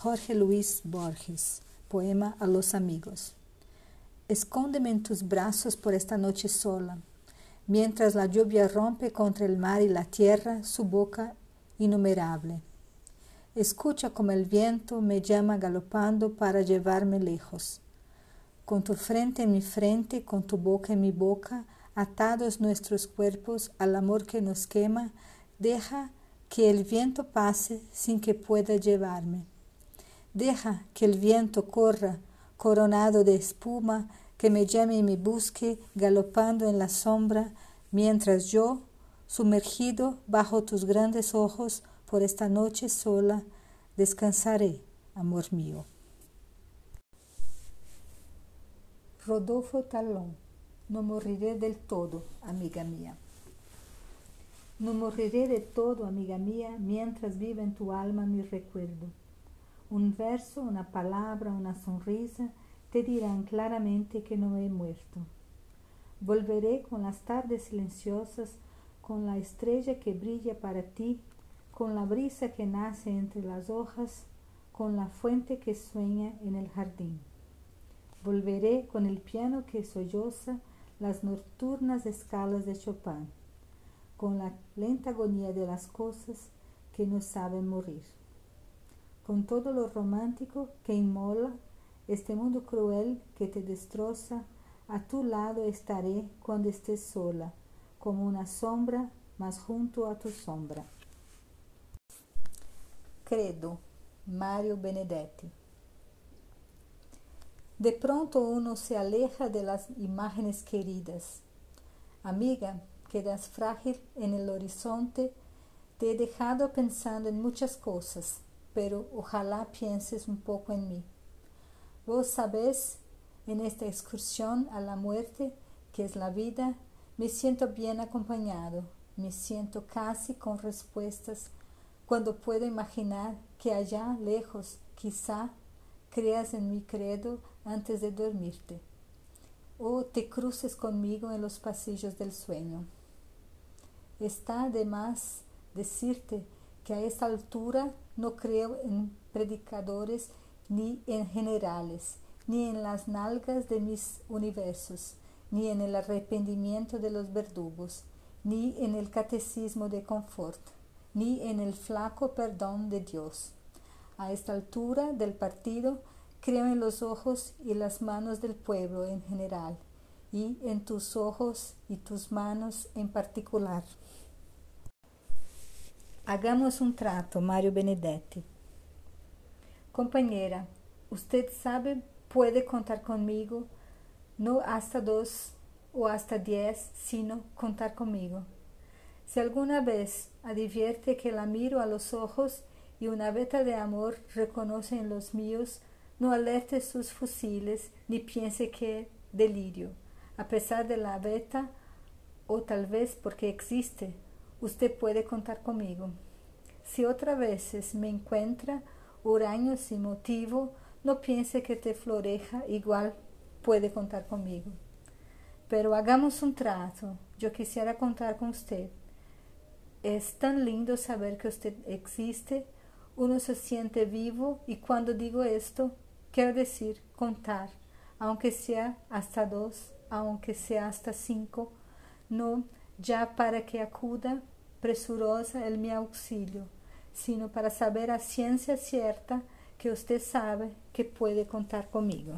Jorge Luis Borges, poema a los amigos. Escóndeme en tus brazos por esta noche sola, mientras la lluvia rompe contra el mar y la tierra su boca innumerable. Escucha como el viento me llama galopando para llevarme lejos. Con tu frente en mi frente, con tu boca en mi boca, atados nuestros cuerpos al amor que nos quema, deja que el viento pase sin que pueda llevarme. Deja que el viento corra, coronado de espuma, que me llame y me busque, galopando en la sombra, mientras yo, sumergido bajo tus grandes ojos, por esta noche sola, descansaré, amor mío. Rodolfo Talón, no moriré del todo, amiga mía. No moriré de todo, amiga mía, mientras viva en tu alma mi recuerdo. Un verso, una palabra, una sonrisa te dirán claramente que no he muerto. Volveré con las tardes silenciosas, con la estrella que brilla para ti, con la brisa que nace entre las hojas, con la fuente que sueña en el jardín. Volveré con el piano que solloza las nocturnas escalas de Chopin, con la lenta agonía de las cosas que no saben morir con todo lo romántico que inmola este mundo cruel que te destroza, a tu lado estaré cuando estés sola, como una sombra, más junto a tu sombra. Credo, Mario Benedetti. De pronto uno se aleja de las imágenes queridas. Amiga, quedas frágil en el horizonte, te he dejado pensando en muchas cosas pero ojalá pienses un poco en mí. Vos sabés, en esta excursión a la muerte, que es la vida, me siento bien acompañado, me siento casi con respuestas cuando puedo imaginar que allá lejos quizá creas en mi credo antes de dormirte, o te cruces conmigo en los pasillos del sueño. Está de más decirte que a esta altura no creo en predicadores ni en generales, ni en las nalgas de mis universos, ni en el arrepentimiento de los verdugos, ni en el catecismo de confort, ni en el flaco perdón de Dios. A esta altura del partido creo en los ojos y las manos del pueblo en general, y en tus ojos y tus manos en particular. Hagamos un trato, Mario Benedetti. Compañera, usted sabe, puede contar conmigo, no hasta dos o hasta diez, sino contar conmigo. Si alguna vez advierte que la miro a los ojos y una veta de amor reconoce en los míos, no alerte sus fusiles ni piense que delirio. A pesar de la veta, o tal vez porque existe, usted puede contar conmigo. Si otra vez me encuentra huraño sin motivo, no piense que te floreja, igual puede contar conmigo. Pero hagamos un trato, yo quisiera contar con usted. Es tan lindo saber que usted existe, uno se siente vivo y cuando digo esto, quiero decir contar, aunque sea hasta dos, aunque sea hasta cinco, no ya para que acuda presurosa el mi auxilio, sino para saber a ciencia cierta que usted sabe que puede contar conmigo.